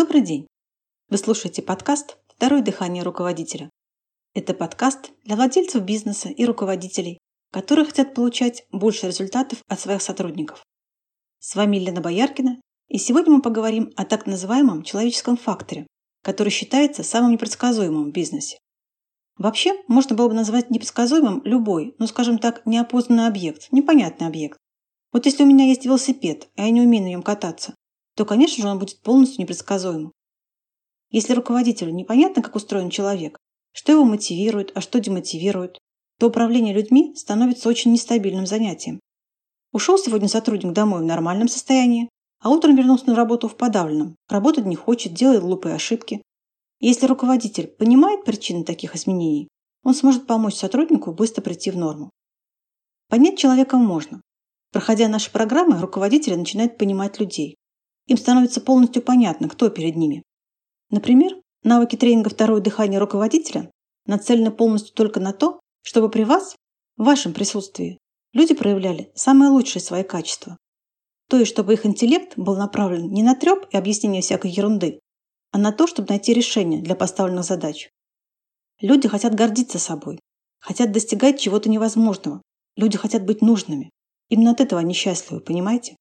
Добрый день! Вы слушаете подкаст «Второе дыхание руководителя». Это подкаст для владельцев бизнеса и руководителей, которые хотят получать больше результатов от своих сотрудников. С вами Елена Бояркина, и сегодня мы поговорим о так называемом человеческом факторе, который считается самым непредсказуемым в бизнесе. Вообще, можно было бы назвать непредсказуемым любой, ну скажем так, неопознанный объект, непонятный объект. Вот если у меня есть велосипед, а я не умею на нем кататься, то, конечно же, он будет полностью непредсказуемым. Если руководителю непонятно, как устроен человек, что его мотивирует, а что демотивирует, то управление людьми становится очень нестабильным занятием. Ушел сегодня сотрудник домой в нормальном состоянии, а утром вернулся на работу в подавленном, работать не хочет, делает глупые ошибки. Если руководитель понимает причины таких изменений, он сможет помочь сотруднику быстро прийти в норму. Понять человека можно. Проходя наши программы, руководители начинают понимать людей. Им становится полностью понятно, кто перед ними. Например, навыки тренинга «Второе дыхание руководителя» нацелены полностью только на то, чтобы при вас, в вашем присутствии, люди проявляли самые лучшие свои качества. То есть, чтобы их интеллект был направлен не на треп и объяснение всякой ерунды, а на то, чтобы найти решение для поставленных задач. Люди хотят гордиться собой, хотят достигать чего-то невозможного. Люди хотят быть нужными. Именно от этого они счастливы, понимаете?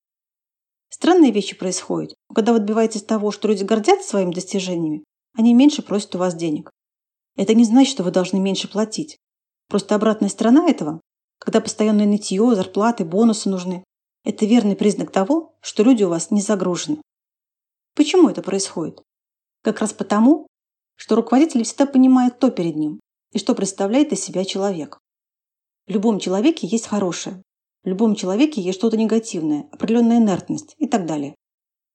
Странные вещи происходят. Когда вы добиваетесь того, что люди гордятся своими достижениями, они меньше просят у вас денег. Это не значит, что вы должны меньше платить. Просто обратная сторона этого, когда постоянное нытье, зарплаты, бонусы нужны, это верный признак того, что люди у вас не загружены. Почему это происходит? Как раз потому, что руководитель всегда понимает, кто перед ним и что представляет из себя человек. В любом человеке есть хорошее, в любом человеке есть что-то негативное, определенная инертность и так далее.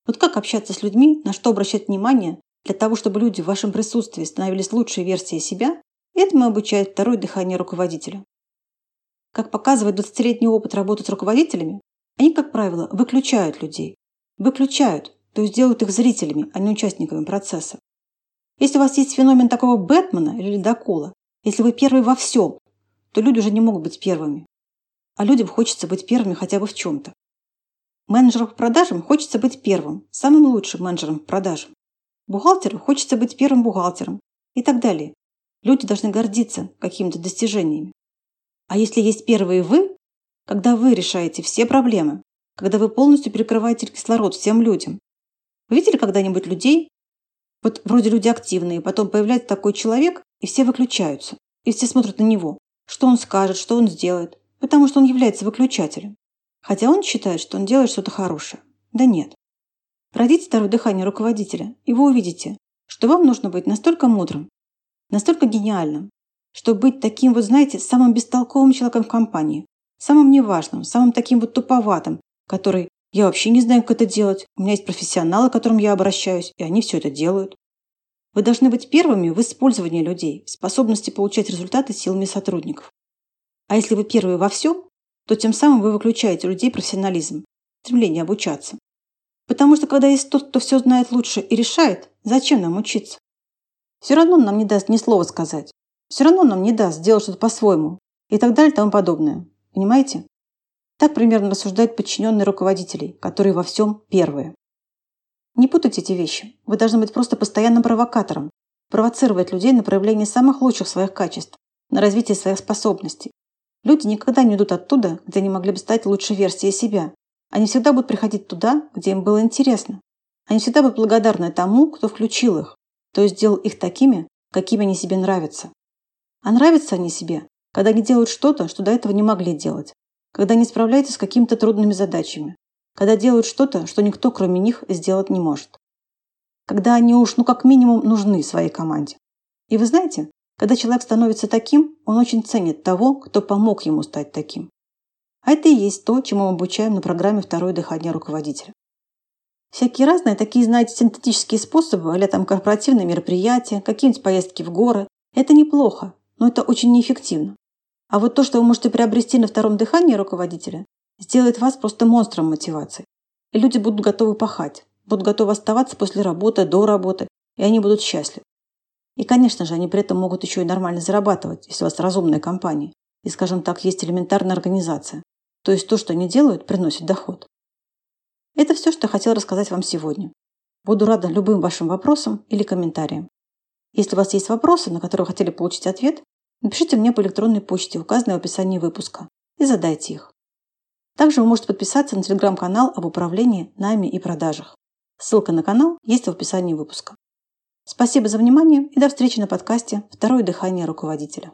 Вот как общаться с людьми, на что обращать внимание, для того, чтобы люди в вашем присутствии становились лучшей версией себя, этому обучает второе дыхание руководителя. Как показывает 20-летний опыт работы с руководителями, они, как правило, выключают людей. Выключают, то есть делают их зрителями, а не участниками процесса. Если у вас есть феномен такого Бэтмена или ледокола, если вы первый во всем, то люди уже не могут быть первыми а людям хочется быть первыми хотя бы в чем-то. Менеджеру по продажам хочется быть первым, самым лучшим менеджером по продажам. Бухгалтеру хочется быть первым бухгалтером и так далее. Люди должны гордиться какими-то достижениями. А если есть первые вы, когда вы решаете все проблемы, когда вы полностью перекрываете кислород всем людям. Вы видели когда-нибудь людей? Вот вроде люди активные, потом появляется такой человек, и все выключаются, и все смотрят на него. Что он скажет, что он сделает потому что он является выключателем. Хотя он считает, что он делает что-то хорошее. Да нет. Пройдите второе дыхание руководителя, и вы увидите, что вам нужно быть настолько мудрым, настолько гениальным, чтобы быть таким вот, знаете, самым бестолковым человеком в компании, самым неважным, самым таким вот туповатым, который «я вообще не знаю, как это делать, у меня есть профессионалы, к которым я обращаюсь, и они все это делают». Вы должны быть первыми в использовании людей, в способности получать результаты силами сотрудников. А если вы первые во всем, то тем самым вы выключаете у людей профессионализм, стремление обучаться. Потому что когда есть тот, кто все знает лучше и решает, зачем нам учиться? Все равно он нам не даст ни слова сказать. Все равно он нам не даст сделать что-то по-своему. И так далее и тому подобное. Понимаете? Так примерно рассуждают подчиненные руководителей, которые во всем первые. Не путайте эти вещи. Вы должны быть просто постоянным провокатором, провоцировать людей на проявление самых лучших своих качеств, на развитие своих способностей, Люди никогда не идут оттуда, где они могли бы стать лучшей версией себя. Они всегда будут приходить туда, где им было интересно. Они всегда будут благодарны тому, кто включил их, то есть сделал их такими, какими они себе нравятся. А нравятся они себе, когда они делают что-то, что до этого не могли делать, когда они справляются с какими-то трудными задачами, когда делают что-то, что никто, кроме них, сделать не может. Когда они уж, ну, как минимум, нужны своей команде. И вы знаете, когда человек становится таким, он очень ценит того, кто помог ему стать таким. А это и есть то, чему мы обучаем на программе «Второе дыхание руководителя». Всякие разные такие, знаете, синтетические способы, или там корпоративные мероприятия, какие-нибудь поездки в горы – это неплохо, но это очень неэффективно. А вот то, что вы можете приобрести на втором дыхании руководителя, сделает вас просто монстром мотивации. И люди будут готовы пахать, будут готовы оставаться после работы, до работы, и они будут счастливы. И, конечно же, они при этом могут еще и нормально зарабатывать, если у вас разумная компания. И, скажем так, есть элементарная организация. То есть то, что они делают, приносит доход. Это все, что я хотела рассказать вам сегодня. Буду рада любым вашим вопросам или комментариям. Если у вас есть вопросы, на которые вы хотели получить ответ, напишите мне по электронной почте, указанной в описании выпуска, и задайте их. Также вы можете подписаться на телеграм-канал об управлении, найме и продажах. Ссылка на канал есть в описании выпуска. Спасибо за внимание и до встречи на подкасте «Второе дыхание руководителя».